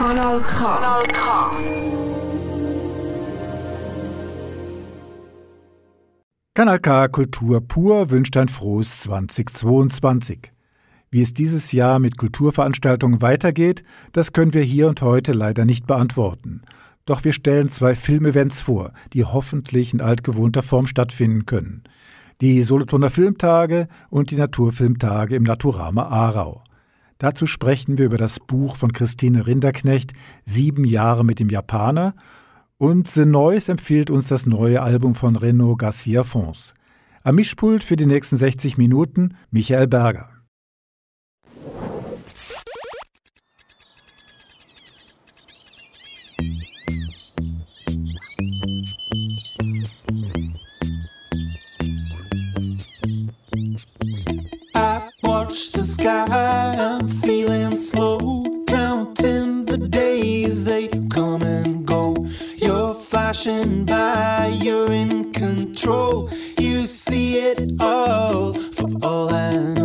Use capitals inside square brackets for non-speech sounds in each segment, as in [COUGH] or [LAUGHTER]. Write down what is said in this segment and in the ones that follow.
Kanal K. Kanal K. Kanal K Kultur pur wünscht ein frohes 2022. Wie es dieses Jahr mit Kulturveranstaltungen weitergeht, das können wir hier und heute leider nicht beantworten. Doch wir stellen zwei Filmevents vor, die hoffentlich in altgewohnter Form stattfinden können. Die Solothurner Filmtage und die Naturfilmtage im Naturama Aarau. Dazu sprechen wir über das Buch von Christine Rinderknecht Sieben Jahre mit dem Japaner und The Noise empfiehlt uns das neue Album von Renaud Garcia Fons. Am Mischpult für die nächsten 60 Minuten Michael Berger. I'm feeling slow, counting the days they come and go. You're flashing by, you're in control. You see it all for all I know.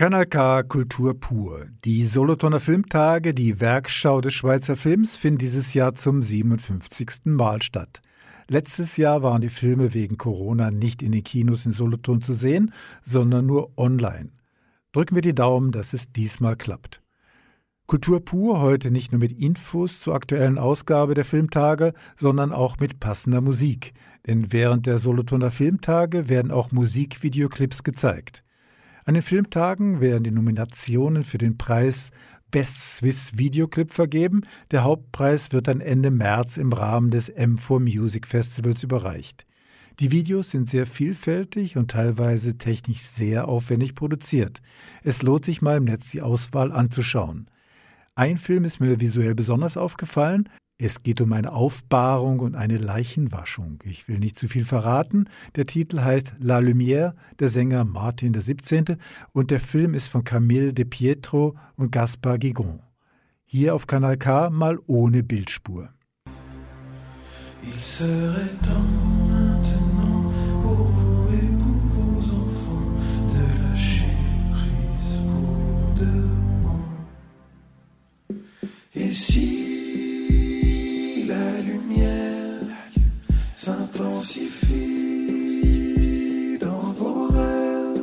Kanal K Kultur pur. Die Solothurner Filmtage, die Werkschau des Schweizer Films, finden dieses Jahr zum 57. Mal statt. Letztes Jahr waren die Filme wegen Corona nicht in den Kinos in Solothurn zu sehen, sondern nur online. Drücken wir die Daumen, dass es diesmal klappt. Kultur pur heute nicht nur mit Infos zur aktuellen Ausgabe der Filmtage, sondern auch mit passender Musik. Denn während der Solothurner Filmtage werden auch Musikvideoclips gezeigt. An den Filmtagen werden die Nominationen für den Preis Best Swiss Videoclip vergeben. Der Hauptpreis wird dann Ende März im Rahmen des M4 Music Festivals überreicht. Die Videos sind sehr vielfältig und teilweise technisch sehr aufwendig produziert. Es lohnt sich mal im Netz die Auswahl anzuschauen. Ein Film ist mir visuell besonders aufgefallen. Es geht um eine Aufbahrung und eine Leichenwaschung. Ich will nicht zu viel verraten. Der Titel heißt La Lumière, der Sänger Martin XVII. und der Film ist von Camille de Pietro und Gaspar Gigon. Hier auf Kanal K mal ohne Bildspur. Il serait temps maintenant pour vous et pour vos enfants de lâcher prise pour s'intensifie dans vos rêves.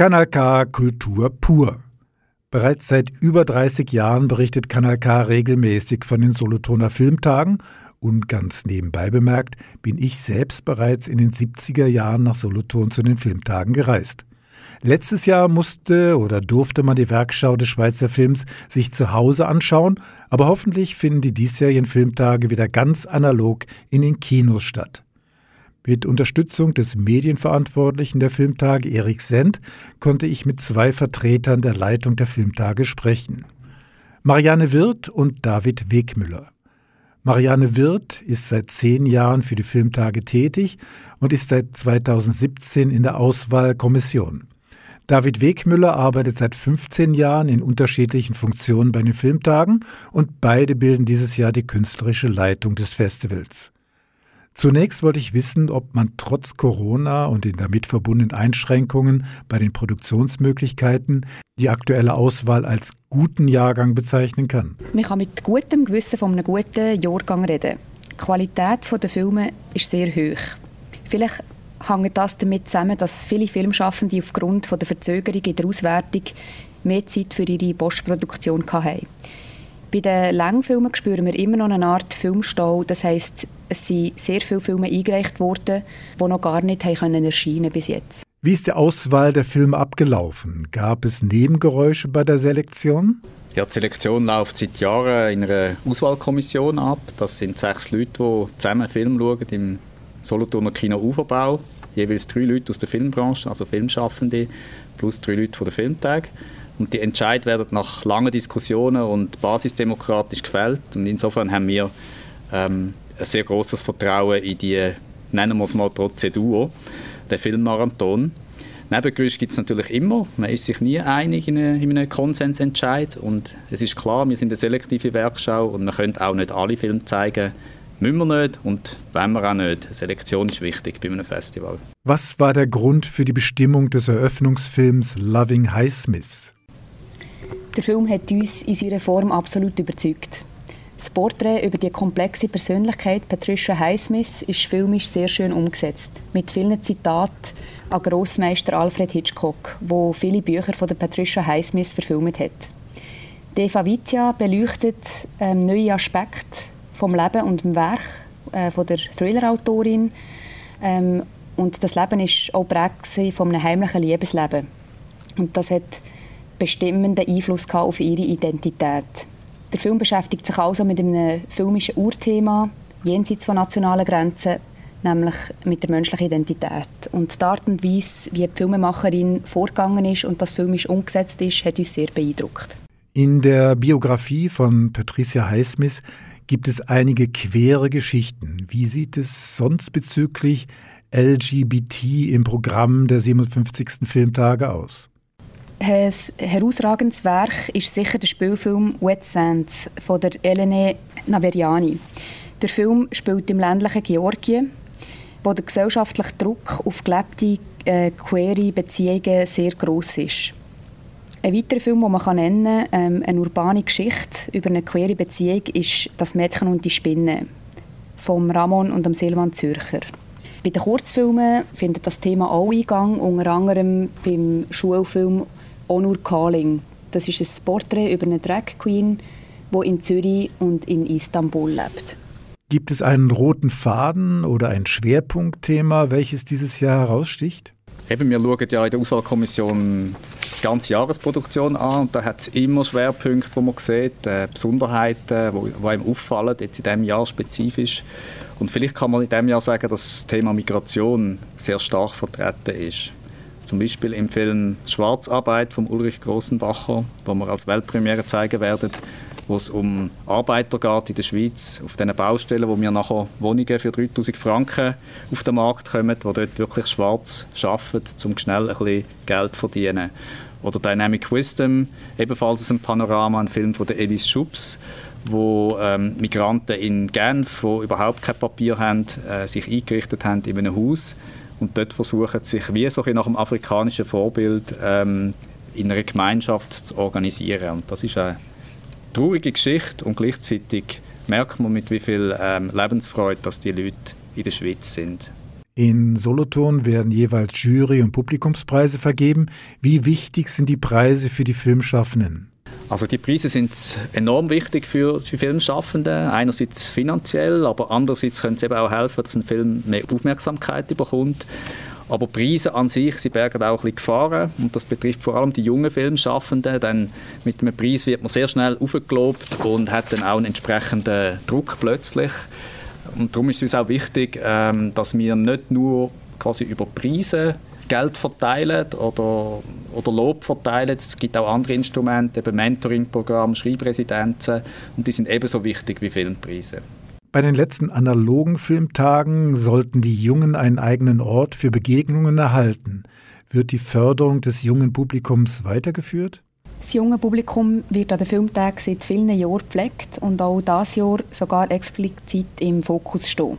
Kanal K Kultur pur. Bereits seit über 30 Jahren berichtet Kanal K regelmäßig von den Solothurner Filmtagen und ganz nebenbei bemerkt, bin ich selbst bereits in den 70er Jahren nach Solothurn zu den Filmtagen gereist. Letztes Jahr musste oder durfte man die Werkschau des Schweizer Films sich zu Hause anschauen, aber hoffentlich finden die diesjährigen Filmtage wieder ganz analog in den Kinos statt. Mit Unterstützung des Medienverantwortlichen der Filmtage, Erik Send, konnte ich mit zwei Vertretern der Leitung der Filmtage sprechen. Marianne Wirth und David Wegmüller. Marianne Wirth ist seit zehn Jahren für die Filmtage tätig und ist seit 2017 in der Auswahlkommission. David Wegmüller arbeitet seit 15 Jahren in unterschiedlichen Funktionen bei den Filmtagen und beide bilden dieses Jahr die künstlerische Leitung des Festivals. Zunächst wollte ich wissen, ob man trotz Corona und den damit verbundenen Einschränkungen bei den Produktionsmöglichkeiten die aktuelle Auswahl als guten Jahrgang bezeichnen kann. Man kann mit gutem Gewissen von einem guten Jahrgang reden. Die Qualität der Filme ist sehr hoch. Vielleicht hängt das damit zusammen, dass viele Filmschaffende aufgrund der Verzögerung in der Auswertung mehr Zeit für ihre Postproduktion hatten. Bei den Langfilmen spüren wir immer noch eine Art Filmstau. Das heißt, es sind sehr viele Filme eingereicht worden, die noch gar nicht haben erscheinen bis jetzt. Wie ist die Auswahl der Filme abgelaufen? Gab es Nebengeräusche bei der Selektion? Ja, die Selektion läuft seit Jahren in einer Auswahlkommission ab. Das sind sechs Leute, die zusammen Film schauen im Solothurner Kino Uferbau. Jeweils drei Leute aus der Filmbranche, also Filmschaffende, plus drei Leute von der Filmtag. Und die Entscheid werden nach langen Diskussionen und basisdemokratisch gefällt. Und insofern haben wir ähm, ein sehr großes Vertrauen in die, nennen wir es mal, Prozedur, der Filmmarathon. Nebengeräusche gibt es natürlich immer. Man ist sich nie einig in, eine, in einem Konsensentscheid. Und es ist klar, wir sind eine selektive Werkschau und wir können auch nicht alle Filme zeigen. Müssen wir nicht und wollen wir auch nicht. Selektion ist wichtig bei einem Festival. Was war der Grund für die Bestimmung des Eröffnungsfilms Loving Highsmith? Der Film hat uns in seiner Form absolut überzeugt. Das Porträt über die komplexe Persönlichkeit Patricia Highsmith ist filmisch sehr schön umgesetzt, mit vielen Zitaten an Grossmeister Alfred Hitchcock, wo viele Bücher von der Patricia Highsmith verfilmt hat. Deva Vitya beleuchtet ähm, neue Aspekte vom Leben und dem Werk äh, von der Thriller-Autorin. Ähm, und das Leben ist auch prägt von einem heimlichen Liebesleben. Und das hat bestimmenden Einfluss auf ihre Identität. Der Film beschäftigt sich also mit einem filmischen Urthema jenseits von nationalen Grenzen nämlich mit der menschlichen Identität. Und die Art und Weise, wie die Filmemacherin vorgegangen ist und das filmisch umgesetzt ist, hat uns sehr beeindruckt. In der Biografie von Patricia Highsmith gibt es einige quere Geschichten. Wie sieht es sonst bezüglich LGBT im Programm der 57. Filmtage aus? Ein herausragendes Werk ist sicher der Spielfilm Wet Sands von der Elene Naveriani. Der Film spielt im ländlichen Georgien wo der gesellschaftliche Druck auf gelebte äh, queere Beziehungen sehr groß ist. Ein weiterer Film, den man nennen kann, ähm, eine urbane Geschichte über eine queere Beziehung, ist «Das Mädchen und die Spinne» von Ramon und dem Silvan Zürcher. Bei den Kurzfilmen findet das Thema auch Eingang, unter anderem beim Schulfilm «Honor Calling». Das ist ein Porträt über eine Drag Queen, die in Zürich und in Istanbul lebt. Gibt es einen roten Faden oder ein Schwerpunktthema, welches dieses Jahr heraussticht? Eben, wir schauen ja in der Auswahlkommission die ganze Jahresproduktion an und da hat es immer Schwerpunkte, wo man sieht, äh, Besonderheiten, die, die einem auffallen, jetzt in diesem Jahr spezifisch. Und vielleicht kann man in diesem Jahr sagen, dass das Thema Migration sehr stark vertreten ist. Zum Beispiel im Film Schwarzarbeit von Ulrich Grossenbacher, wo wir als Weltpremiere zeigen werden, wo es um Arbeiter geht in der Schweiz, auf diesen Baustellen, wo wir nachher Wohnungen für 3000 Franken auf den Markt kommen, die dort wirklich schwarz arbeiten, um schnell ein bisschen Geld zu verdienen. Oder Dynamic Wisdom, ebenfalls aus einem Panorama, ein Film von Elis Schubs, wo ähm, Migranten in Genf, die überhaupt kein Papier haben, äh, sich eingerichtet haben in einem Haus und dort versuchen sich wie so nach dem afrikanischen Vorbild ähm, in einer Gemeinschaft zu organisieren. Und das ist eine traurige Geschichte und gleichzeitig merkt man, mit wie viel ähm, Lebensfreude dass die Leute in der Schweiz sind. In Solothurn werden jeweils Jury- und Publikumspreise vergeben. Wie wichtig sind die Preise für die Filmschaffenden? Also die Preise sind enorm wichtig für die Filmschaffenden. Einerseits finanziell, aber andererseits können sie eben auch helfen, dass ein Film mehr Aufmerksamkeit bekommt. Aber Preise an sich, sie bergen auch ein Gefahren und das betrifft vor allem die jungen Filmschaffenden, denn mit einem Preis wird man sehr schnell aufgelobt und hat dann auch einen entsprechenden Druck plötzlich. Und darum ist es uns auch wichtig, ähm, dass wir nicht nur quasi über Preise Geld verteilen oder, oder Lob verteilen. Es gibt auch andere Instrumente, eben Mentoring-Programme, Schreibresidenzen und die sind ebenso wichtig wie Filmpreise. Bei den letzten analogen Filmtagen sollten die Jungen einen eigenen Ort für Begegnungen erhalten. Wird die Förderung des jungen Publikums weitergeführt? Das junge Publikum wird an den Filmtagen seit vielen Jahren gepflegt und auch dieses Jahr sogar explizit im Fokus stehen.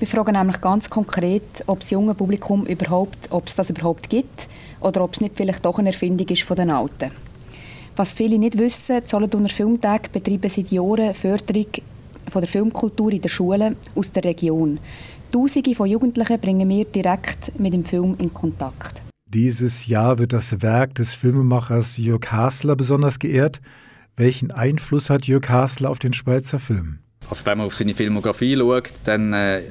Wir fragen nämlich ganz konkret, ob das junge Publikum überhaupt, ob es das überhaupt gibt oder ob es nicht vielleicht doch eine Erfindung ist von den Alten. Was viele nicht wissen, die Filmtage betreiben seit Jahren Förderung von der Filmkultur in den Schulen aus der Region. Tausende von Jugendlichen bringen wir direkt mit dem Film in Kontakt. Dieses Jahr wird das Werk des Filmemachers Jörg Hasler besonders geehrt. Welchen Einfluss hat Jörg Hasler auf den Schweizer Film? Also wenn man auf seine Filmografie schaut, dann äh,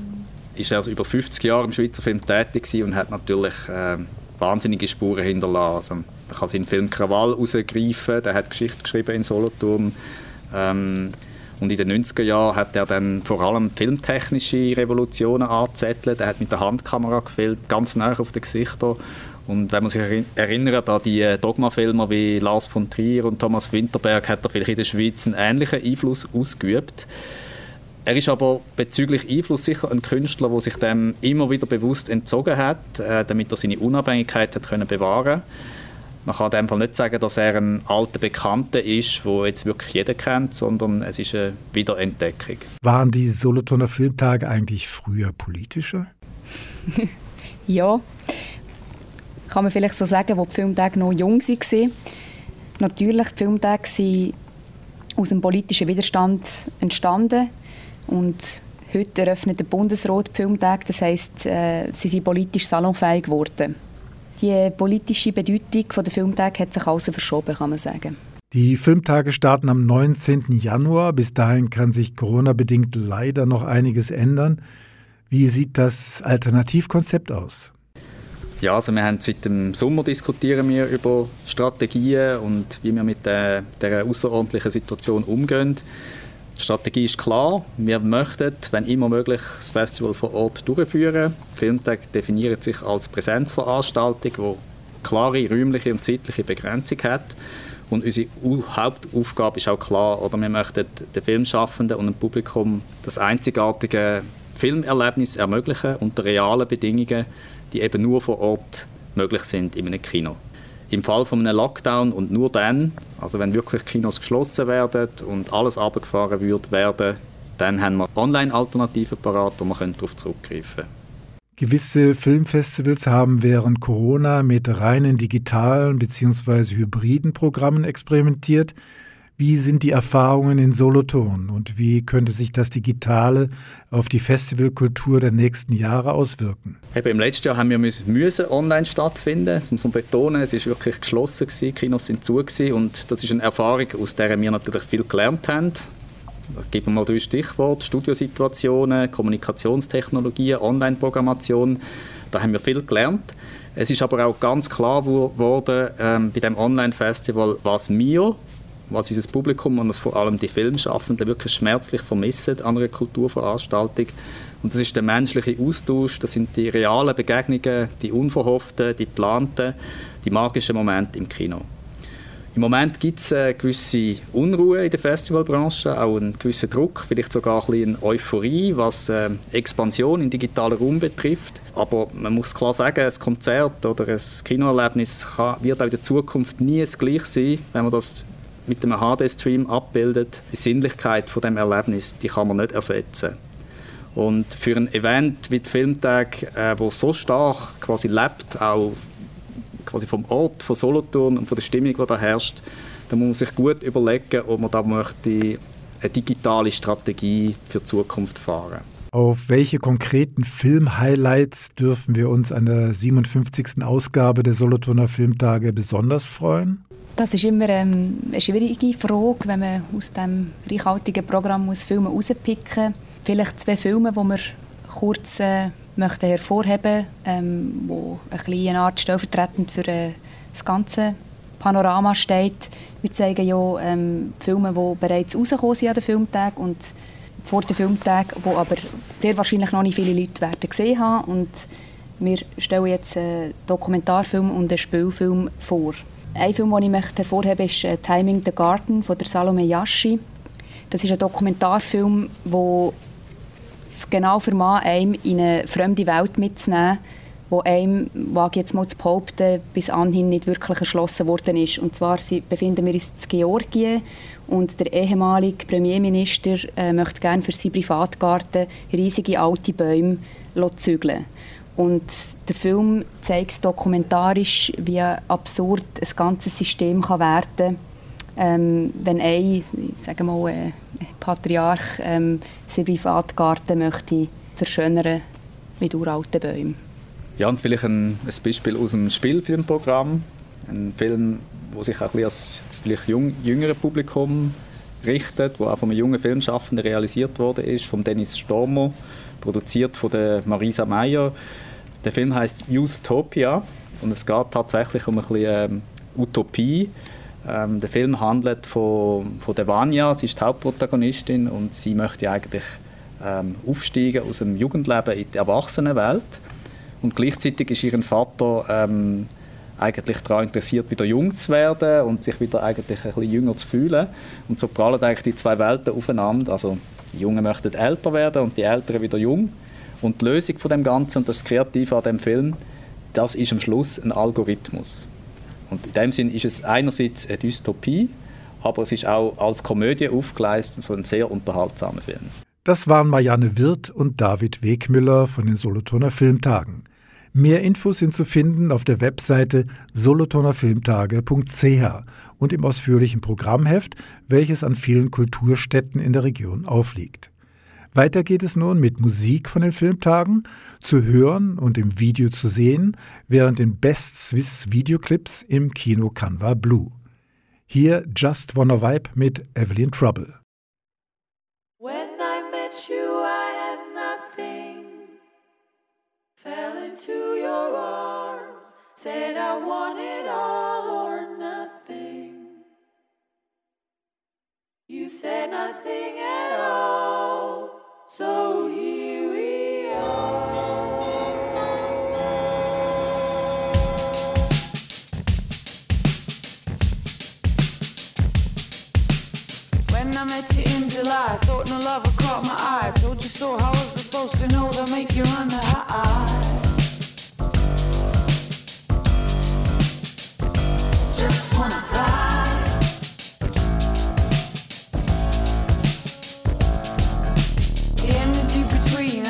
ist er über 50 Jahre im Schweizer Film tätig und hat natürlich äh, wahnsinnige Spuren hinterlassen. Also man kann seinen Film Krawall rausgreifen, der hat Geschichte geschrieben in Solothurn. Ähm, und in den 90er Jahren hat er dann vor allem filmtechnische Revolutionen angezettelt. Er hat mit der Handkamera gefilmt, ganz nah auf den Gesichtern. Und wenn man sich erinnert an die äh, Dogma-Filme wie Lars von Trier und Thomas Winterberg, hat er vielleicht in der Schweiz einen ähnlichen Einfluss ausgeübt. Er ist aber bezüglich Einfluss sicher ein Künstler, der sich dem immer wieder bewusst entzogen hat, äh, damit er seine Unabhängigkeit hat können bewahren Man kann in dem Fall nicht sagen, dass er ein alter Bekannter ist, wo jetzt wirklich jeder kennt, sondern es ist eine Wiederentdeckung. Waren die Solothurner Filmtage eigentlich früher politischer? [LAUGHS] ja, kann man vielleicht so sagen, wo die Filmtage noch jung waren. Natürlich, die Filmtage sind aus dem politischen Widerstand entstanden und heute eröffnet der Bundesrat die Filmtage, das heisst, äh, sie sind politisch salonfähig geworden. Die politische Bedeutung der Filmtage hat sich also verschoben, kann man sagen. Die Filmtage starten am 19. Januar. Bis dahin kann sich Corona-bedingt leider noch einiges ändern. Wie sieht das Alternativkonzept aus? Ja, also wir haben seit dem Sommer diskutieren wir über Strategien und wie wir mit der, der außerordentlichen Situation umgehen. Die Strategie ist klar. Wir möchten, wenn immer möglich, das Festival vor Ort durchführen. Filmtag definiert sich als Präsenzveranstaltung, die klare räumliche und zeitliche Begrenzung hat. Und unsere Hauptaufgabe ist auch klar, oder wir möchten den Filmschaffenden und dem Publikum das einzigartige Filmerlebnis ermöglichen unter realen Bedingungen, die eben nur vor Ort möglich sind in einem Kino. Im Fall von einem Lockdown und nur dann, also wenn wirklich Kinos geschlossen werden und alles abgefahren wird werden, dann haben wir Online-Alternativen parat, wo man darauf zurückgreifen. Gewisse Filmfestivals haben während Corona mit reinen digitalen bzw. hybriden Programmen experimentiert. Wie sind die Erfahrungen in Solothurn und wie könnte sich das Digitale auf die Festivalkultur der nächsten Jahre auswirken? Eben Im letzten Jahr haben wir müssen, online stattfinden. Das muss man betonen. Es ist wirklich geschlossen gewesen. Kinos sind zu gewesen. und das ist eine Erfahrung, aus der wir natürlich viel gelernt haben. Ich gebe mal drei Stichworte: Studiosituationen, Kommunikationstechnologien, Online-Programmation. Da haben wir viel gelernt. Es ist aber auch ganz klar geworden ähm, bei dem Online-Festival, was wir was unser Publikum und vor allem die Filmschaffenden wirklich schmerzlich vermissen an einer Kulturveranstaltung. Und das ist der menschliche Austausch, das sind die realen Begegnungen, die unverhofften, die geplanten, die magischen Momente im Kino. Im Moment gibt es eine gewisse Unruhe in der Festivalbranche, auch einen gewissen Druck, vielleicht sogar ein bisschen Euphorie, was äh, Expansion im digitalen Raum betrifft. Aber man muss klar sagen, ein Konzert oder ein Kinoerlebnis kann, wird auch in der Zukunft nie das gleiche sein, wenn man das mit einem HD-Stream abbildet, die Sinnlichkeit von dem Erlebnis, die kann man nicht ersetzen. Und für ein Event wie der Filmtag, äh, wo so stark quasi lebt, auch quasi vom Ort, von Solothurn und von der Stimmung, die da herrscht, da muss man sich gut überlegen, ob man da möchte eine digitale Strategie für die Zukunft fahren. Auf welche konkreten Film-Highlights dürfen wir uns an der 57. Ausgabe der Solothurner Filmtage besonders freuen? Das ist immer ähm, eine schwierige Frage, wenn man aus dem reichhaltigen Programm muss Filme rauspicken muss. Vielleicht zwei Filme, die wir kurz äh, möchten hervorheben ähm, wo ein eine Art stellvertretend für äh, das ganze Panorama steht. Wir zeigen ja ähm, Filme, die bereits rausgekommen sind an den Filmtagen und vor den Filmtagen, die aber sehr wahrscheinlich noch nicht viele Leute werden gesehen haben. Und wir stellen jetzt einen Dokumentarfilm und einen Spielfilm vor. Ein Film, den ich möchte hervorheben möchte, ist äh, «Timing the Garden» von der Salome Yashi. Das ist ein Dokumentarfilm, der es genau vermag, einem in eine fremde Welt mitzunehmen, wo einem, wage jetzt mal zu behaupten, bis anhin nicht wirklich erschlossen worden ist. Und zwar befinden wir uns in Georgien und der ehemalige Premierminister äh, möchte gerne für seinen Privatgarten riesige alte Bäume zügeln. Und der Film zeigt dokumentarisch, wie absurd ein ganzes System kann werden kann, ähm, wenn ein, sagen mal, ein Patriarch ähm, seinen Privatgarten möchte verschönern mit uralten Bäumen. Ja, und vielleicht ein, ein Beispiel aus dem Spielfilmprogramm. Ein Film, wo sich auch ein als vielleicht jung, jüngere Publikum richtet, wo auch von einem jungen Filmschaffenden realisiert wurde ist, von Dennis Stormo, produziert von der Marisa Meyer. Der Film heißt Youthtopia und es geht tatsächlich um ein bisschen ähm, Utopie. Ähm, der Film handelt von, von der Vanya, sie ist die Hauptprotagonistin und sie möchte eigentlich ähm, aufsteigen aus dem Jugendleben in die Erwachsenenwelt und gleichzeitig ist ihr Vater ähm, eigentlich daran interessiert, wieder jung zu werden und sich wieder eigentlich ein bisschen jünger zu fühlen. Und so prallen eigentlich die zwei Welten aufeinander. Also die Jungen möchten älter werden und die Älteren wieder jung. Und die Lösung von dem Ganzen und das Kreative an dem Film, das ist am Schluss ein Algorithmus. Und in dem Sinn ist es einerseits eine Dystopie, aber es ist auch als Komödie aufgeleistet, so ein sehr unterhaltsamer Film. Das waren Marianne Wirth und David Wegmüller von den Solothurner Filmtagen. Mehr Infos sind zu finden auf der Webseite solothurnerfilmtage.ch und im ausführlichen Programmheft, welches an vielen Kulturstätten in der Region aufliegt. Weiter geht es nun mit Musik von den Filmtagen, zu hören und im Video zu sehen, während den Best Swiss Videoclips im Kino Canva Blue. Hier Just Wanna Vibe mit Evelyn Trouble. When I met you, I had nothing. Fell into your arms, said I wanted all or nothing. You said nothing at all, so here we are. When I met you in July, thought no lover caught my eye. Told you so, how was I supposed to know they'll make you run the high?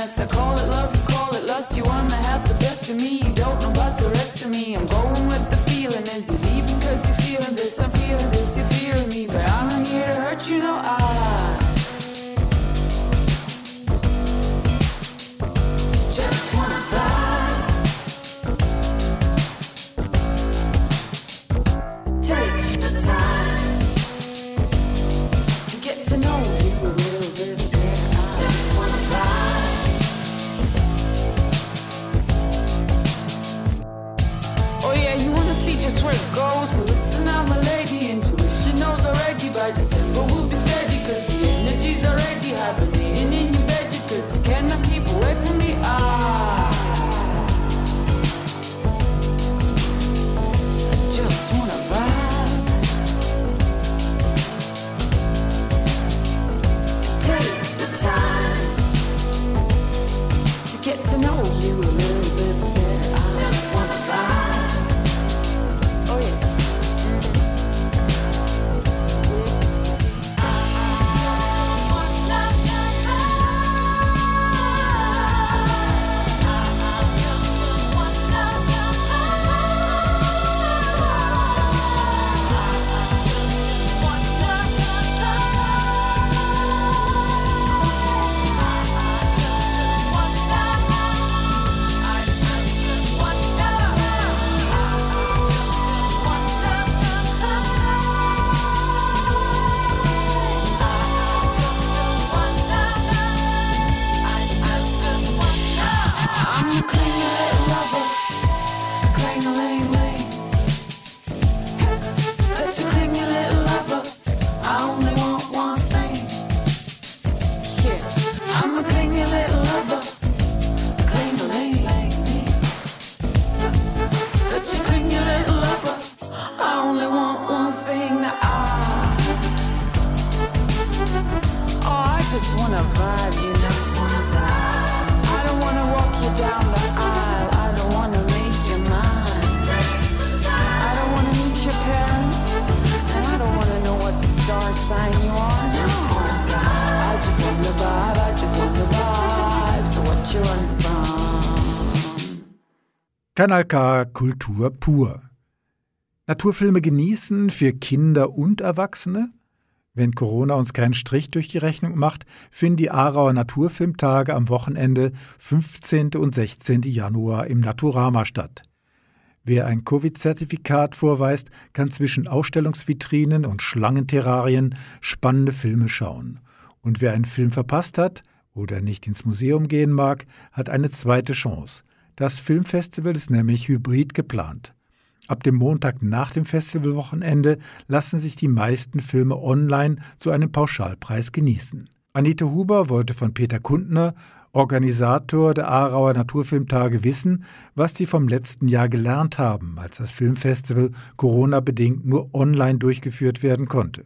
Us, I call it love, you call it lust. You wanna have the best of me, you don't know about the rest of me. I'm going with the feeling. Is you leaving cause you're feeling this? I'm feeling this, you're fearing Kanal K Kultur pur. Naturfilme genießen für Kinder und Erwachsene? Wenn Corona uns keinen Strich durch die Rechnung macht, finden die Aarauer Naturfilmtage am Wochenende 15. und 16. Januar im Naturama statt. Wer ein Covid-Zertifikat vorweist, kann zwischen Ausstellungsvitrinen und Schlangenterrarien spannende Filme schauen. Und wer einen Film verpasst hat oder nicht ins Museum gehen mag, hat eine zweite Chance. Das Filmfestival ist nämlich hybrid geplant. Ab dem Montag nach dem Festivalwochenende lassen sich die meisten Filme online zu einem Pauschalpreis genießen. Anita Huber wollte von Peter Kundner, Organisator der Aarauer Naturfilmtage, wissen, was sie vom letzten Jahr gelernt haben, als das Filmfestival Corona-bedingt nur online durchgeführt werden konnte.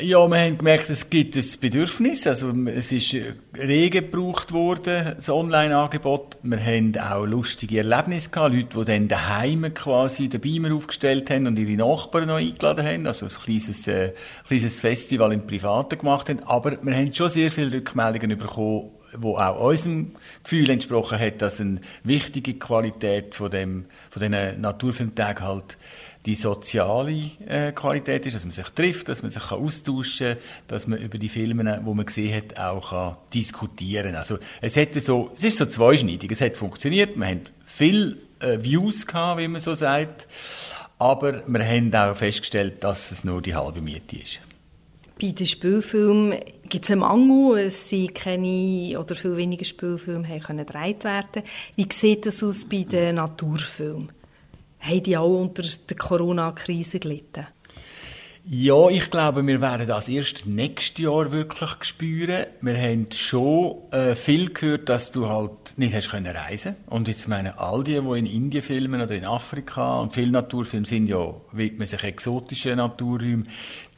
Ja, wir haben gemerkt, es gibt ein Bedürfnis. Also, es ist rege gebraucht worden, das Online-Angebot. Wir haben auch lustige Erlebnisse gehabt. Leute, die dann daheim quasi den Beamer aufgestellt haben und ihre Nachbarn noch eingeladen haben. Also, ein kleines, äh, kleines Festival im Privaten gemacht haben. Aber wir haben schon sehr viele Rückmeldungen bekommen, wo auch unserem Gefühl entsprochen hat, dass eine wichtige Qualität von dem, von diesen Naturfilmtagen halt die soziale äh, Qualität ist, dass man sich trifft, dass man sich kann austauschen kann, dass man über die Filme, wo man gesehen hat, auch kann diskutieren Also es, hätte so, es ist so zweischneidig. Es hat funktioniert, wir haben viele äh, Views gehabt, wie man so sagt, aber wir haben auch festgestellt, dass es nur die halbe Miete ist. Bei den Spielfilmen gibt es einen Mangel, es sind keine oder viel weniger Spielfilme gedreht werden. Wie sieht das aus bei den Naturfilmen? Haben die auch unter der Corona-Krise gelitten? Ja, ich glaube, wir werden das erst nächstes Jahr wirklich spüren. Wir haben schon äh, viel gehört, dass du halt nicht hast können reisen Und jetzt meine, all die, die in Indien filmen oder in Afrika und viele Naturfilme sind ja, widmen sich exotischen Naturräumen,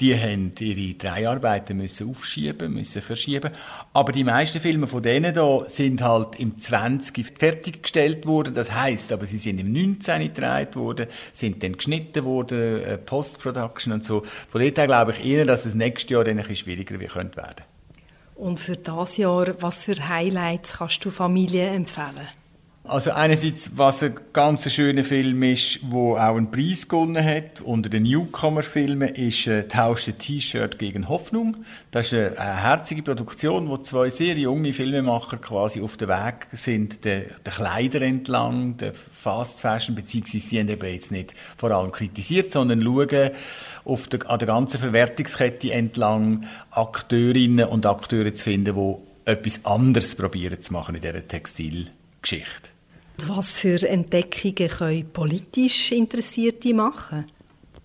die haben ihre Dreharbeiten müssen aufschieben, müssen verschieben. Aber die meisten Filme von denen da sind halt im 20 fertiggestellt worden. Das heißt, aber sie sind im 19 gedreht worden, sind dann geschnitten worden, äh, Post-Production und so. Von dort her glaube ich eher, dass es nächstes Jahr dann ein bisschen schwieriger werden. Und für das Jahr, was für Highlights kannst du Familie empfehlen? Also einerseits, was ein ganz schöner Film ist, wo auch einen Preis gewonnen hat unter den Newcomer-Filmen, ist äh, «Tausche T-Shirt gegen Hoffnung». Das ist eine, eine herzige Produktion, wo zwei sehr junge Filmemacher quasi auf dem Weg sind, der, der Kleider entlang, der Fast Fashion, beziehungsweise sie haben eben jetzt nicht vor allem kritisiert, sondern schauen auf der, an der ganzen Verwertungskette entlang Akteurinnen und Akteure zu finden, die etwas anderes probieren zu machen in dieser Textilgeschichte. Was für Entdeckungen können politisch Interessierte machen?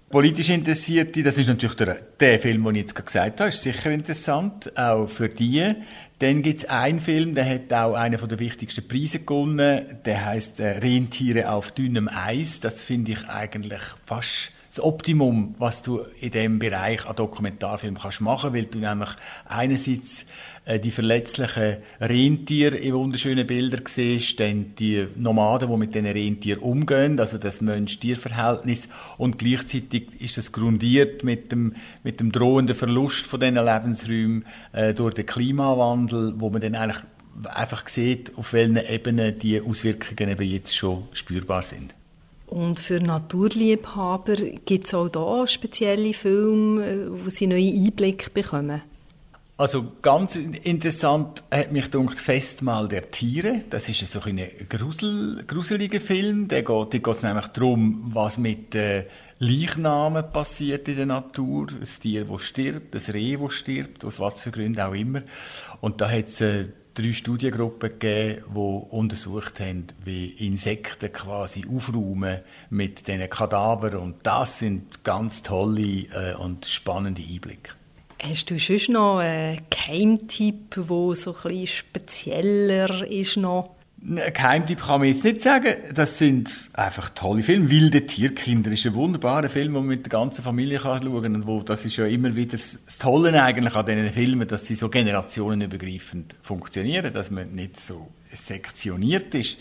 Politisch Interessierte, das ist natürlich der, der Film, den ich jetzt gerade gesagt habe, ist sicher interessant, auch für die. Dann gibt es einen Film, der hat auch einen der wichtigsten Preise gewonnen, der heißt äh, Rentiere auf dünnem Eis. Das finde ich eigentlich fast das Optimum, was du in dem Bereich an Dokumentarfilm kannst machen, weil du nämlich einerseits äh, die verletzlichen Rentiere in wunderschönen Bildern siehst, dann die Nomaden, die mit diesen Rentieren umgehen, also das Mensch-Tier-Verhältnis und gleichzeitig ist das grundiert mit dem, mit dem drohenden Verlust von diesen Lebensräumen äh, durch den Klimawandel, wo man dann eigentlich einfach sieht, auf welchen Ebenen die Auswirkungen eben jetzt schon spürbar sind. Und für Naturliebhaber gibt es auch da spezielle Filme, wo sie neue Einblicke bekommen? Also ganz interessant hat mich gedacht, Festmahl der Tiere. Das ist so ein grusel, gruseliger Film. Da geht, es nämlich darum, was mit äh, Leichnamen passiert in der Natur. Ein Tier, das stirbt, ein Reh, das stirbt, aus was für Gründen auch immer. Und da hat es äh, drei Studiengruppen gegeben, die untersucht haben, wie Insekten quasi aufräumen mit diesen Kadavern. Und das sind ganz tolle äh, und spannende Einblicke. Hast du schon noch einen Geheimtipp, der so ein spezieller ist noch? Geheimtipp kann man jetzt nicht sagen. Das sind einfach tolle Filme. Wilde Tierkinder ist ein wunderbarer Film, den man mit der ganzen Familie kann schauen kann. Das ist ja immer wieder das Tolle eigentlich an diesen Filmen, dass sie so generationenübergreifend funktionieren, dass man nicht so sektioniert ist.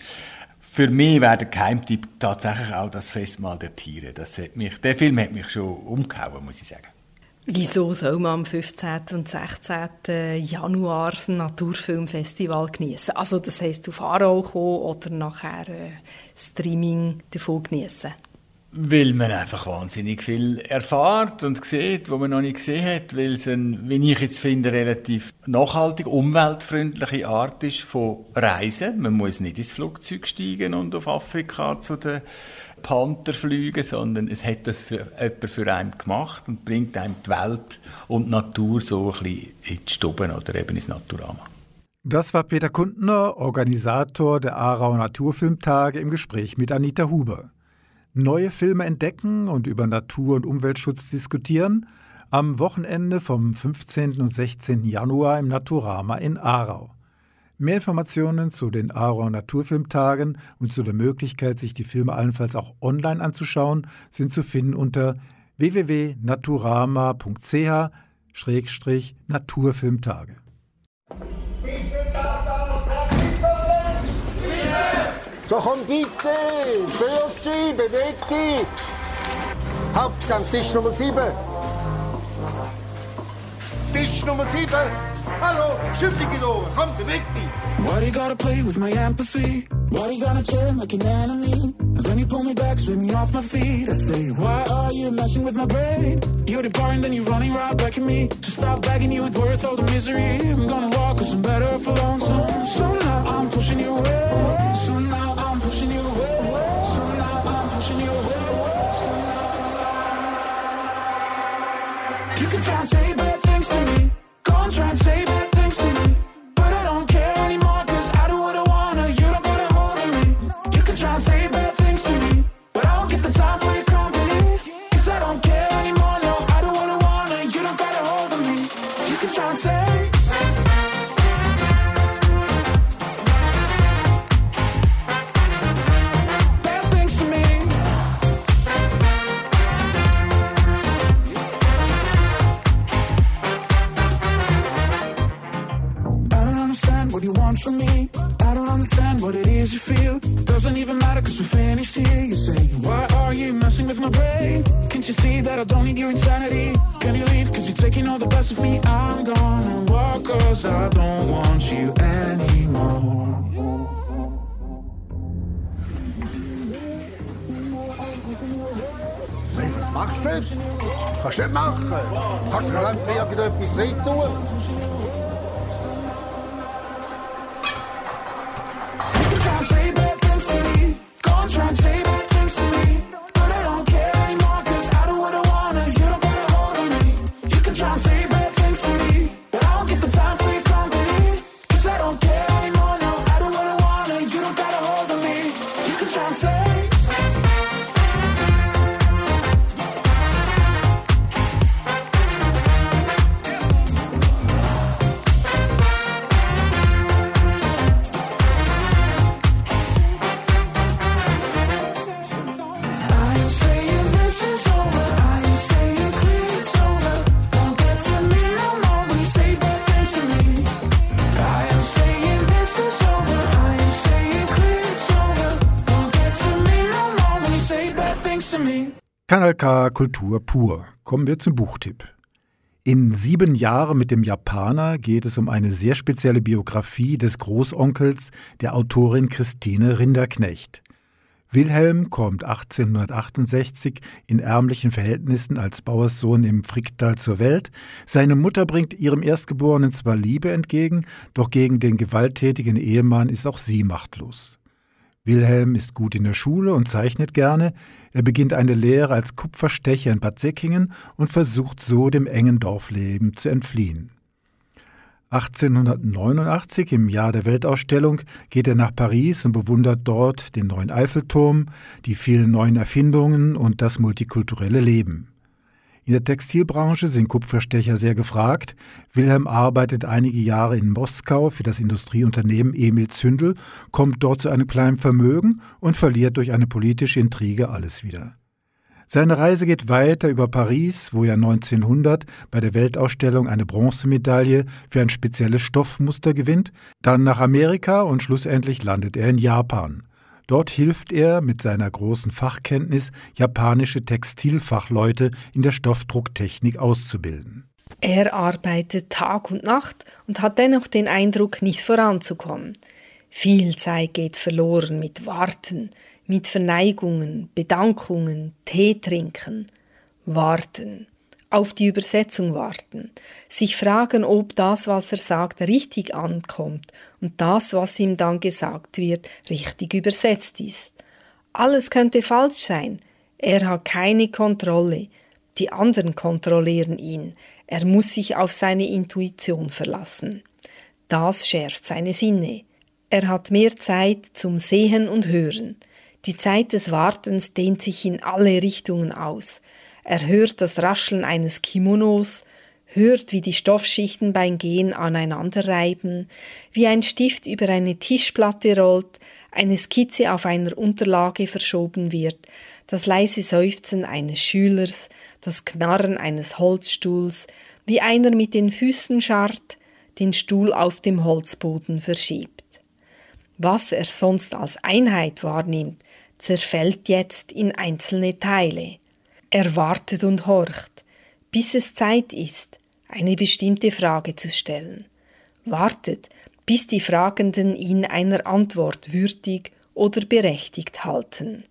Für mich wäre der Geheimtipp tatsächlich auch das Festmahl der Tiere. Das hat mich, der Film hat mich schon umgehauen, muss ich sagen. Wieso soll man am 15. und 16. Januar das Naturfilmfestival genießen? Also das heisst auf Aarau kommen oder nachher äh, Streaming davon genießen? Weil man einfach wahnsinnig viel erfahrt und sieht, wo man noch nicht gesehen hat, weil es ein, wie ich jetzt finde, relativ nachhaltig, umweltfreundliche Art ist von Reisen. Man muss nicht ins Flugzeug steigen und auf Afrika zu den Panther fliegen, sondern es hat das für jemand für einen gemacht und bringt einem die Welt und die Natur so ein bisschen in die Stuben oder eben ins Naturama. Das war Peter Kundner, Organisator der Aarau Naturfilmtage im Gespräch mit Anita Huber neue Filme entdecken und über Natur- und Umweltschutz diskutieren, am Wochenende vom 15. und 16. Januar im Naturama in Aarau. Mehr Informationen zu den Aarau Naturfilmtagen und zu der Möglichkeit, sich die Filme allenfalls auch online anzuschauen, sind zu finden unter www.naturama.ch-naturfilmtage. So komm bitte, Bürgschi, beweg dich. Hauptgang, Tisch Nummer 7. Tisch Nummer 7. Hallo, Schüpplige da oben, komm, beweg dich. Why do you gotta play with my empathy? Why do you gotta turn like an enemy? And then you pull me back, sweep me off my feet. I say, why are you messing with my brain? You're departing, then you're running right back at me. So stop begging you with worth all the misery. I'm gonna walk cause I'm better for lonesome. So now I'm pushing you away. Gone trying try and save Kannst du nicht machen. Kannst du einfach irgendetwas drin tun? K Kultur pur. Kommen wir zum Buchtipp. In sieben Jahre mit dem Japaner geht es um eine sehr spezielle Biografie des Großonkels der Autorin Christine Rinderknecht. Wilhelm kommt 1868 in ärmlichen Verhältnissen als Bauerssohn im Fricktal zur Welt. Seine Mutter bringt ihrem Erstgeborenen zwar Liebe entgegen, doch gegen den gewalttätigen Ehemann ist auch sie machtlos. Wilhelm ist gut in der Schule und zeichnet gerne. Er beginnt eine Lehre als Kupferstecher in Bad Säckingen und versucht so dem engen Dorfleben zu entfliehen. 1889, im Jahr der Weltausstellung, geht er nach Paris und bewundert dort den neuen Eiffelturm, die vielen neuen Erfindungen und das multikulturelle Leben. In der Textilbranche sind Kupferstecher sehr gefragt. Wilhelm arbeitet einige Jahre in Moskau für das Industrieunternehmen Emil Zündel, kommt dort zu einem kleinen Vermögen und verliert durch eine politische Intrige alles wieder. Seine Reise geht weiter über Paris, wo er 1900 bei der Weltausstellung eine Bronzemedaille für ein spezielles Stoffmuster gewinnt, dann nach Amerika und schlussendlich landet er in Japan. Dort hilft er mit seiner großen Fachkenntnis, japanische Textilfachleute in der Stoffdrucktechnik auszubilden. Er arbeitet Tag und Nacht und hat dennoch den Eindruck, nicht voranzukommen. Viel Zeit geht verloren mit Warten, mit Verneigungen, Bedankungen, Tee trinken, warten, auf die Übersetzung warten, sich fragen, ob das, was er sagt, richtig ankommt und das, was ihm dann gesagt wird, richtig übersetzt ist. Alles könnte falsch sein. Er hat keine Kontrolle. Die anderen kontrollieren ihn. Er muss sich auf seine Intuition verlassen. Das schärft seine Sinne. Er hat mehr Zeit zum Sehen und Hören. Die Zeit des Wartens dehnt sich in alle Richtungen aus. Er hört das Rascheln eines Kimonos, hört, wie die Stoffschichten beim Gehen aneinander reiben, wie ein Stift über eine Tischplatte rollt, eine Skizze auf einer Unterlage verschoben wird, das leise Seufzen eines Schülers, das Knarren eines Holzstuhls, wie einer mit den Füßen scharrt, den Stuhl auf dem Holzboden verschiebt. Was er sonst als Einheit wahrnimmt, zerfällt jetzt in einzelne Teile. Er wartet und horcht, bis es Zeit ist, eine bestimmte Frage zu stellen. Wartet, bis die Fragenden ihn einer Antwort würdig oder berechtigt halten.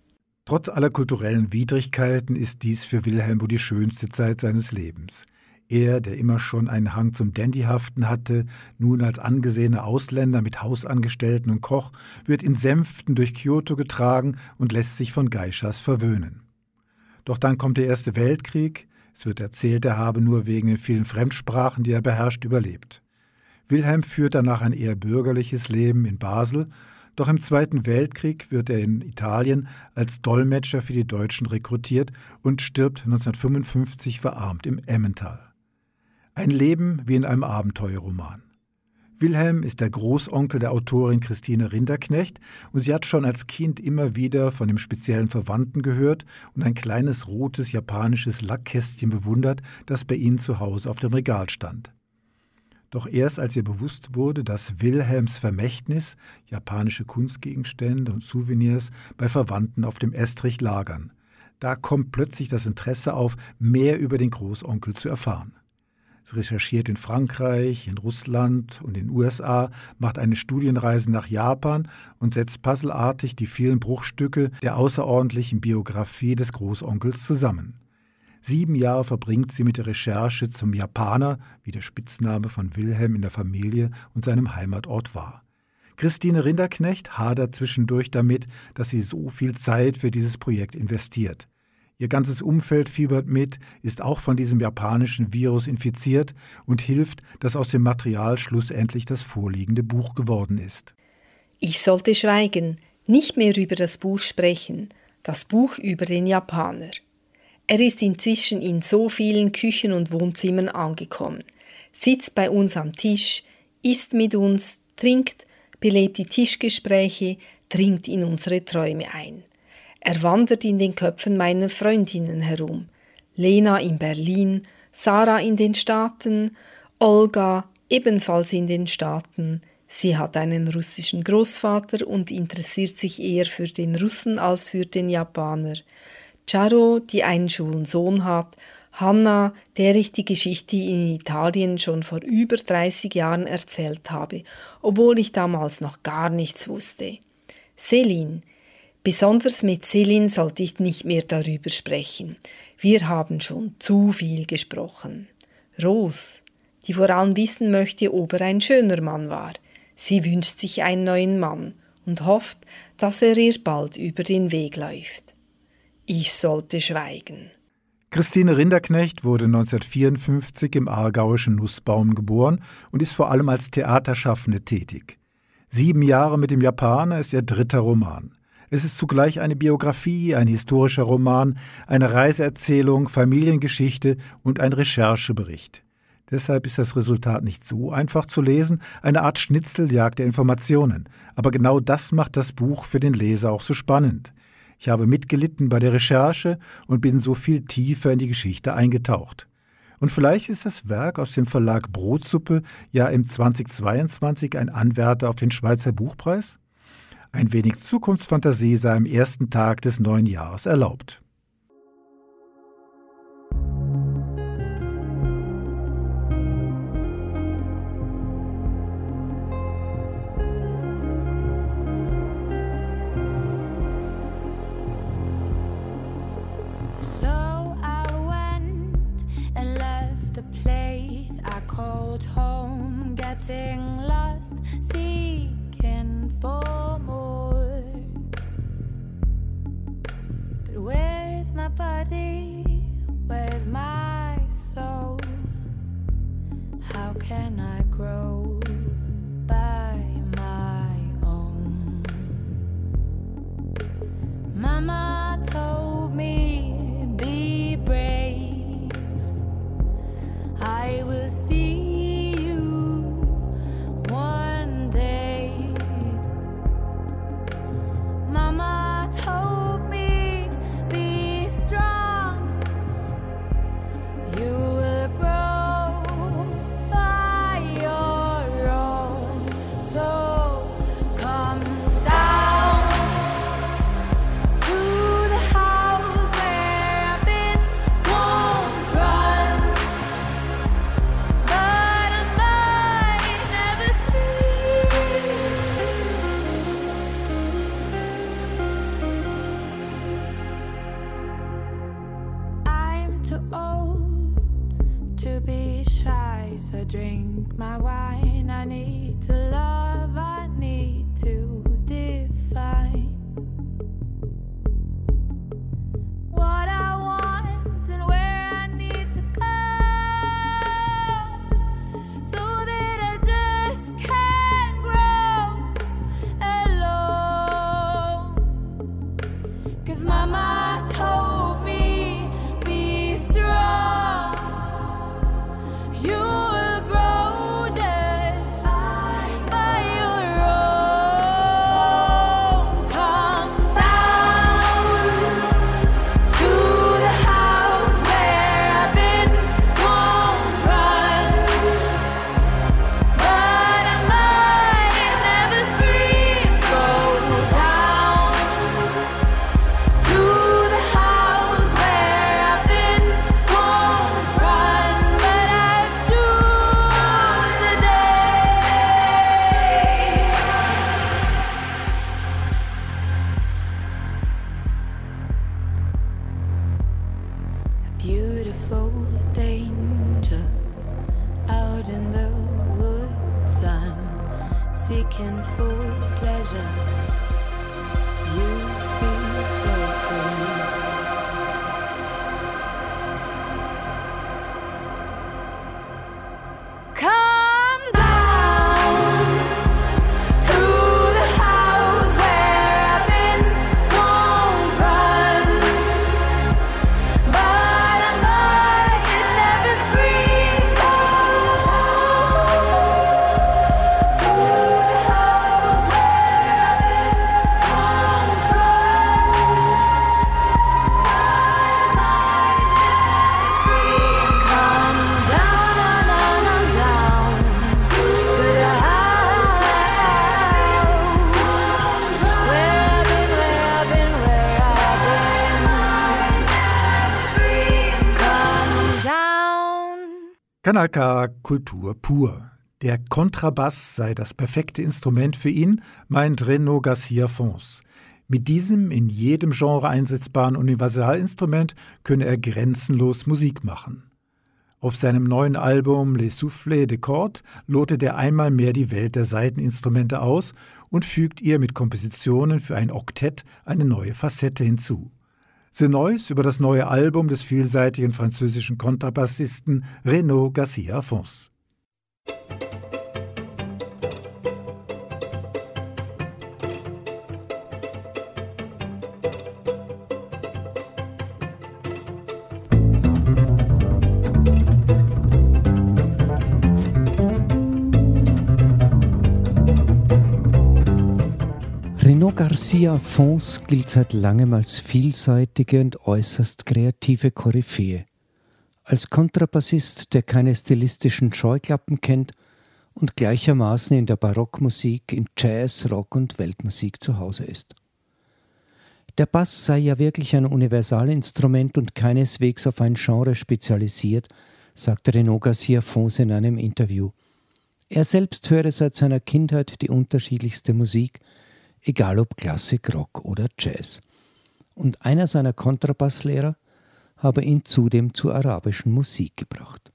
Trotz aller kulturellen Widrigkeiten ist dies für Wilhelm wohl die schönste Zeit seines Lebens. Er, der immer schon einen Hang zum Dandyhaften hatte, nun als angesehener Ausländer mit Hausangestellten und Koch, wird in Sänften durch Kyoto getragen und lässt sich von Geishas verwöhnen. Doch dann kommt der Erste Weltkrieg, es wird erzählt, er habe nur wegen den vielen Fremdsprachen, die er beherrscht, überlebt. Wilhelm führt danach ein eher bürgerliches Leben in Basel, doch im Zweiten Weltkrieg wird er in Italien als Dolmetscher für die Deutschen rekrutiert und stirbt 1955 verarmt im Emmental. Ein Leben wie in einem Abenteuerroman. Wilhelm ist der Großonkel der Autorin Christine Rinderknecht und sie hat schon als Kind immer wieder von dem speziellen Verwandten gehört und ein kleines rotes japanisches Lackkästchen bewundert, das bei ihnen zu Hause auf dem Regal stand. Doch erst als ihr bewusst wurde, dass Wilhelms Vermächtnis, japanische Kunstgegenstände und Souvenirs bei Verwandten auf dem Estrich lagern, da kommt plötzlich das Interesse auf, mehr über den Großonkel zu erfahren. Recherchiert in Frankreich, in Russland und in den USA, macht eine Studienreise nach Japan und setzt puzzleartig die vielen Bruchstücke der außerordentlichen Biografie des Großonkels zusammen. Sieben Jahre verbringt sie mit der Recherche zum Japaner, wie der Spitzname von Wilhelm in der Familie und seinem Heimatort war. Christine Rinderknecht hadert zwischendurch damit, dass sie so viel Zeit für dieses Projekt investiert. Ihr ganzes Umfeld fiebert mit, ist auch von diesem japanischen Virus infiziert und hilft, dass aus dem Material schlussendlich das vorliegende Buch geworden ist. Ich sollte schweigen, nicht mehr über das Buch sprechen, das Buch über den Japaner. Er ist inzwischen in so vielen Küchen und Wohnzimmern angekommen, sitzt bei uns am Tisch, isst mit uns, trinkt, belebt die Tischgespräche, dringt in unsere Träume ein. Er wandert in den Köpfen meiner Freundinnen herum. Lena in Berlin, Sarah in den Staaten, Olga ebenfalls in den Staaten. Sie hat einen russischen Großvater und interessiert sich eher für den Russen als für den Japaner. Charo, die einen schwulen Sohn hat, Hanna, der ich die Geschichte in Italien schon vor über 30 Jahren erzählt habe, obwohl ich damals noch gar nichts wusste. Celine, besonders mit Celine sollte ich nicht mehr darüber sprechen. Wir haben schon zu viel gesprochen. Rose, die vor allem wissen möchte, ob er ein schöner Mann war. Sie wünscht sich einen neuen Mann und hofft, dass er ihr bald über den Weg läuft. Ich sollte schweigen. Christine Rinderknecht wurde 1954 im aargauischen Nussbaum geboren und ist vor allem als Theaterschaffende tätig. Sieben Jahre mit dem Japaner ist ihr dritter Roman. Es ist zugleich eine Biografie, ein historischer Roman, eine Reiseerzählung, Familiengeschichte und ein Recherchebericht. Deshalb ist das Resultat nicht so einfach zu lesen, eine Art Schnitzeljagd der Informationen. Aber genau das macht das Buch für den Leser auch so spannend. Ich habe mitgelitten bei der Recherche und bin so viel tiefer in die Geschichte eingetaucht. Und vielleicht ist das Werk aus dem Verlag Brotsuppe ja im 2022 ein Anwärter auf den Schweizer Buchpreis? Ein wenig Zukunftsfantasie sei am ersten Tag des neuen Jahres erlaubt. body? Where's my soul? How can I grow? Be shy, so drink my wine. I need to love, I need to Kanal K Kultur pur. Der Kontrabass sei das perfekte Instrument für ihn, meint Renaud Garcia Fons. Mit diesem in jedem Genre einsetzbaren Universalinstrument könne er grenzenlos Musik machen. Auf seinem neuen Album Les Soufflets de Cordes lotet er einmal mehr die Welt der Saiteninstrumente aus und fügt ihr mit Kompositionen für ein Oktett eine neue Facette hinzu. The Noise über das neue Album des vielseitigen französischen Kontrabassisten Renaud Garcia Fons. Garcia Fons gilt seit langem als vielseitige und äußerst kreative Koryphäe. Als Kontrabassist, der keine stilistischen Scheuklappen kennt und gleichermaßen in der Barockmusik, in Jazz, Rock und Weltmusik zu Hause ist. Der Bass sei ja wirklich ein Universalinstrument und keineswegs auf ein Genre spezialisiert, sagte Renaud Garcia Fons in einem Interview. Er selbst höre seit seiner Kindheit die unterschiedlichste Musik, egal ob Klassik, Rock oder Jazz. Und einer seiner Kontrabasslehrer habe ihn zudem zur arabischen Musik gebracht.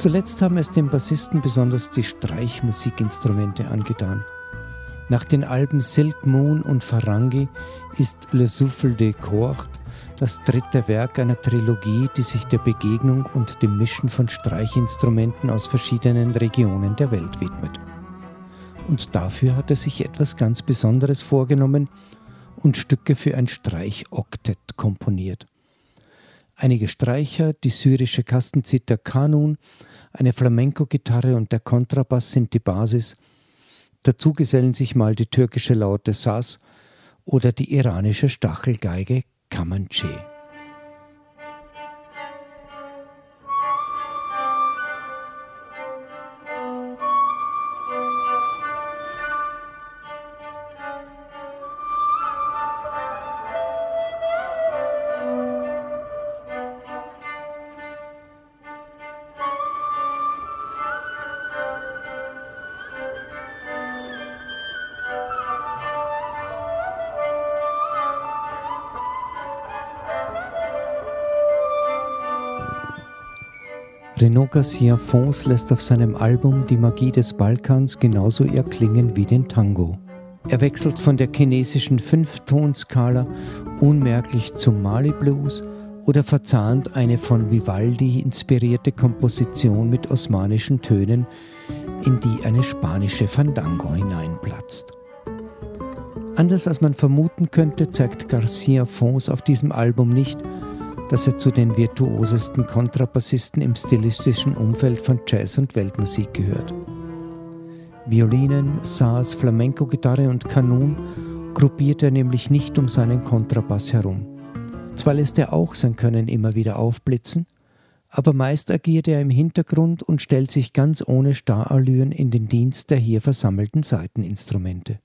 Zuletzt haben es dem Bassisten besonders die Streichmusikinstrumente angetan. Nach den Alben Silk Moon und Farangi ist Le Souffle des Cordes das dritte Werk einer Trilogie, die sich der Begegnung und dem Mischen von Streichinstrumenten aus verschiedenen Regionen der Welt widmet. Und dafür hat er sich etwas ganz Besonderes vorgenommen und Stücke für ein Streichoktett komponiert. Einige Streicher, die syrische Kastenzither Kanun, eine Flamenco-Gitarre und der Kontrabass sind die Basis. Dazu gesellen sich mal die türkische Laute Saz oder die iranische Stachelgeige Kamanche. Renaud Garcia Fons lässt auf seinem Album Die Magie des Balkans genauso erklingen wie den Tango. Er wechselt von der chinesischen Fünftonskala unmerklich zum Mali Blues oder verzahnt eine von Vivaldi inspirierte Komposition mit osmanischen Tönen, in die eine spanische Fandango hineinplatzt. Anders als man vermuten könnte, zeigt Garcia Fons auf diesem Album nicht, dass er zu den virtuosesten Kontrabassisten im stilistischen Umfeld von Jazz und Weltmusik gehört. Violinen, Saas, Flamenco-Gitarre und Kanun gruppiert er nämlich nicht um seinen Kontrabass herum. Zwar lässt er auch sein Können immer wieder aufblitzen, aber meist agiert er im Hintergrund und stellt sich ganz ohne Starallüren in den Dienst der hier versammelten Saiteninstrumente.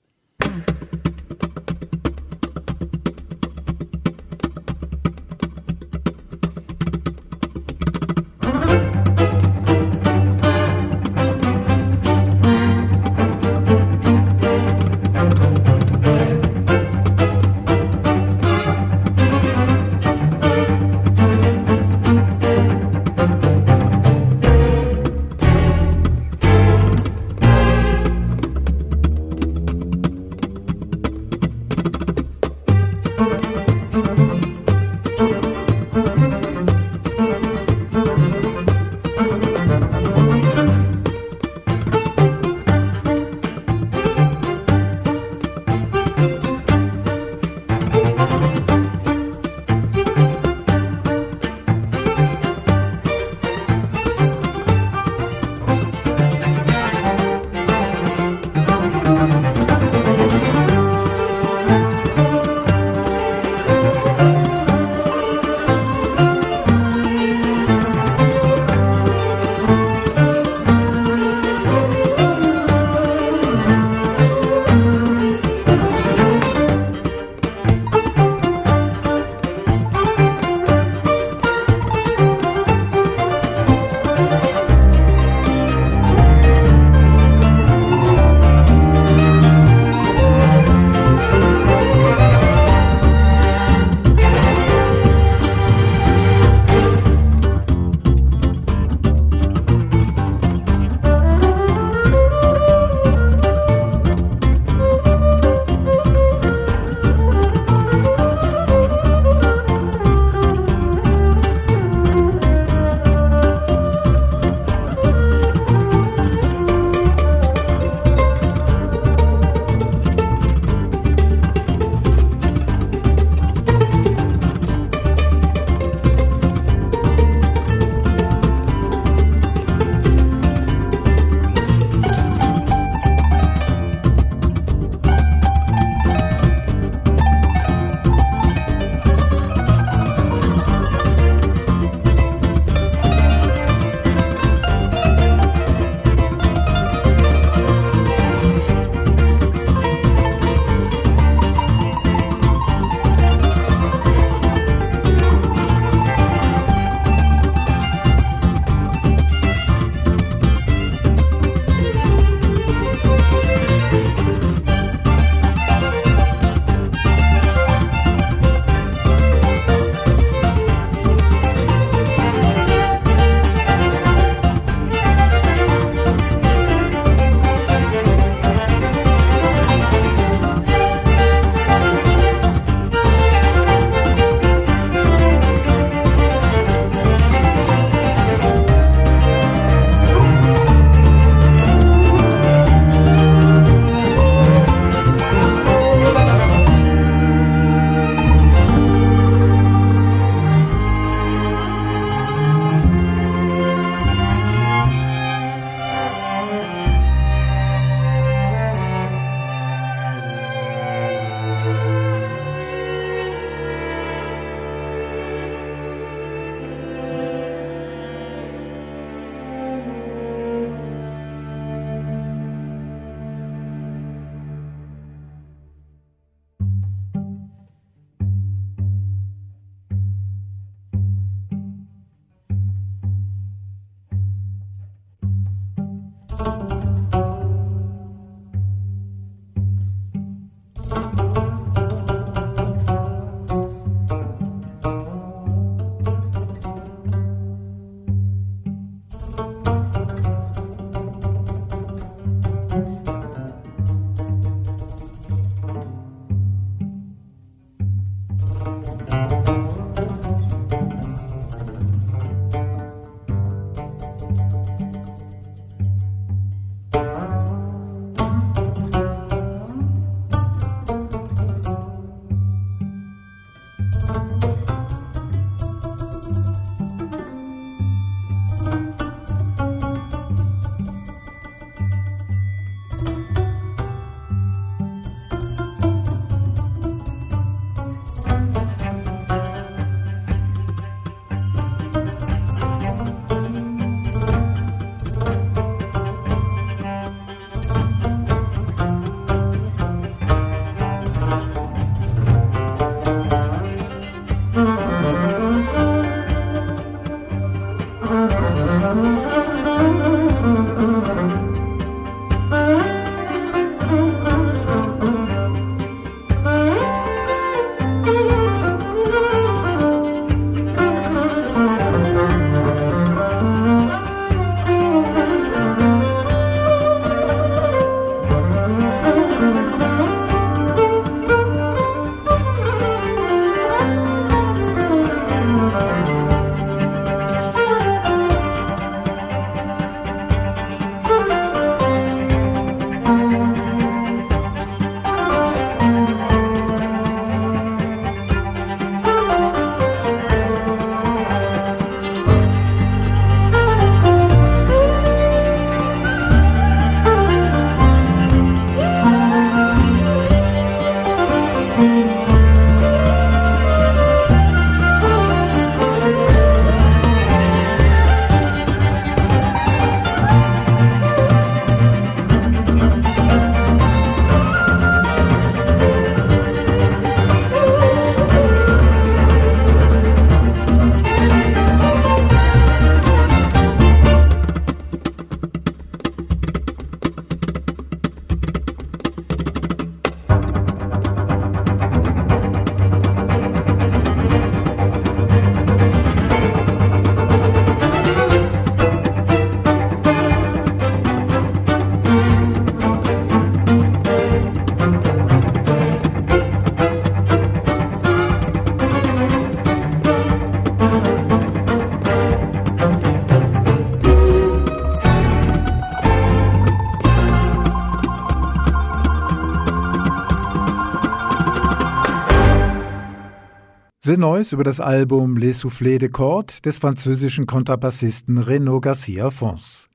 The Noise über das Album Les Soufflés de Cordes des französischen Kontrabassisten Renaud Garcia Fons.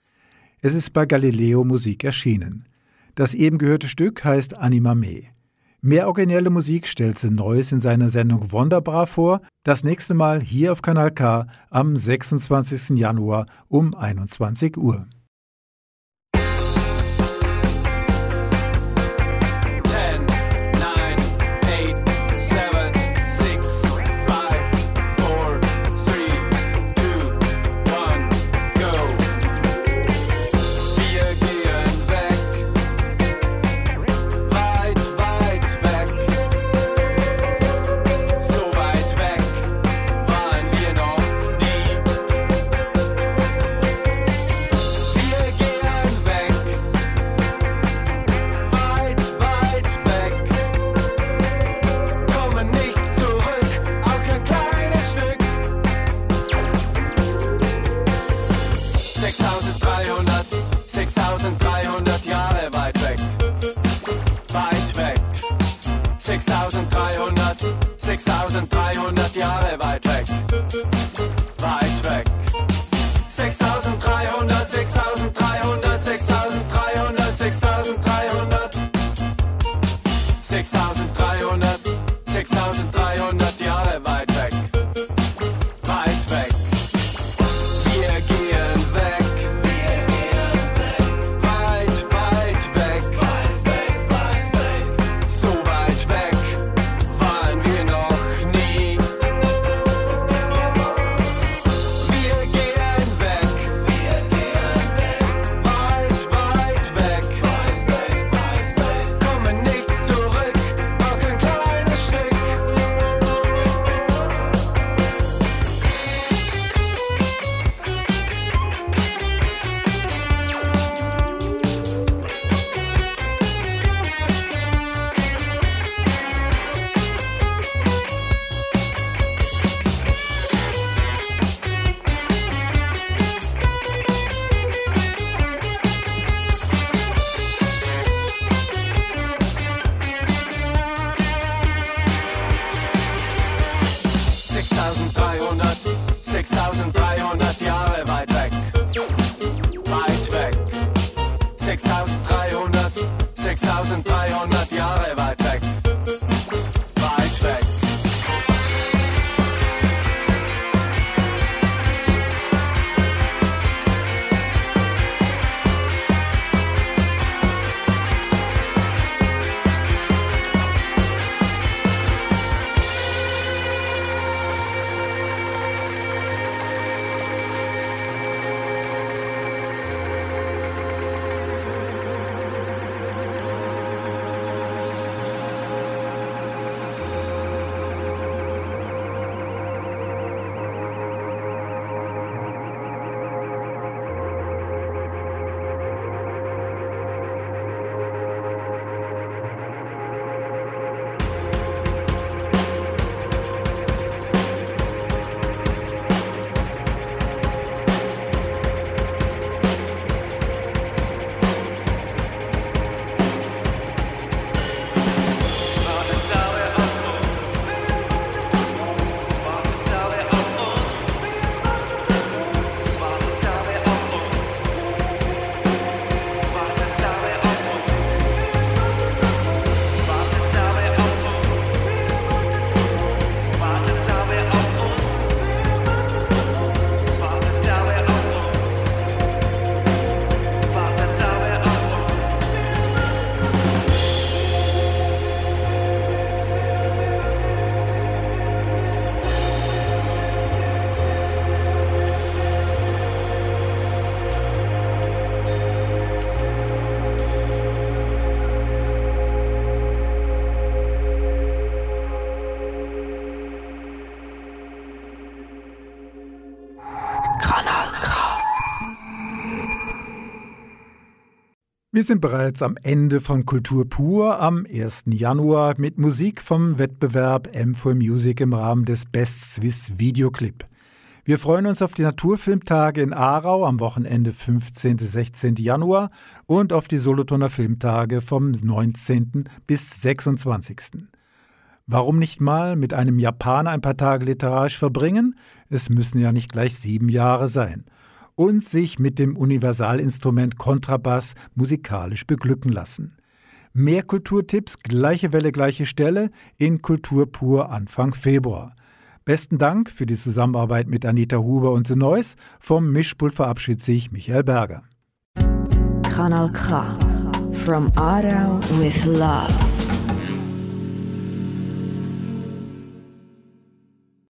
Es ist bei Galileo Musik erschienen. Das eben gehörte Stück heißt Anima Me. Mehr originelle Musik stellt The Noise in seiner Sendung Wunderbar vor, das nächste Mal hier auf Kanal K am 26. Januar um 21 Uhr. Wir sind bereits am Ende von Kultur pur am 1. Januar mit Musik vom Wettbewerb M4 Music im Rahmen des Best Swiss Videoclip. Wir freuen uns auf die Naturfilmtage in Aarau am Wochenende 15. 16. Januar und auf die Solothurner Filmtage vom 19. bis 26. Warum nicht mal mit einem Japaner ein paar Tage literarisch verbringen? Es müssen ja nicht gleich sieben Jahre sein und sich mit dem Universalinstrument Kontrabass musikalisch beglücken lassen. Mehr Kulturtipps, gleiche Welle, gleiche Stelle in Kultur pur Anfang Februar. Besten Dank für die Zusammenarbeit mit Anita Huber und The Neuss. Vom Mischpult verabschiedet sich Michael Berger. Kanal K. From Aarau with Love.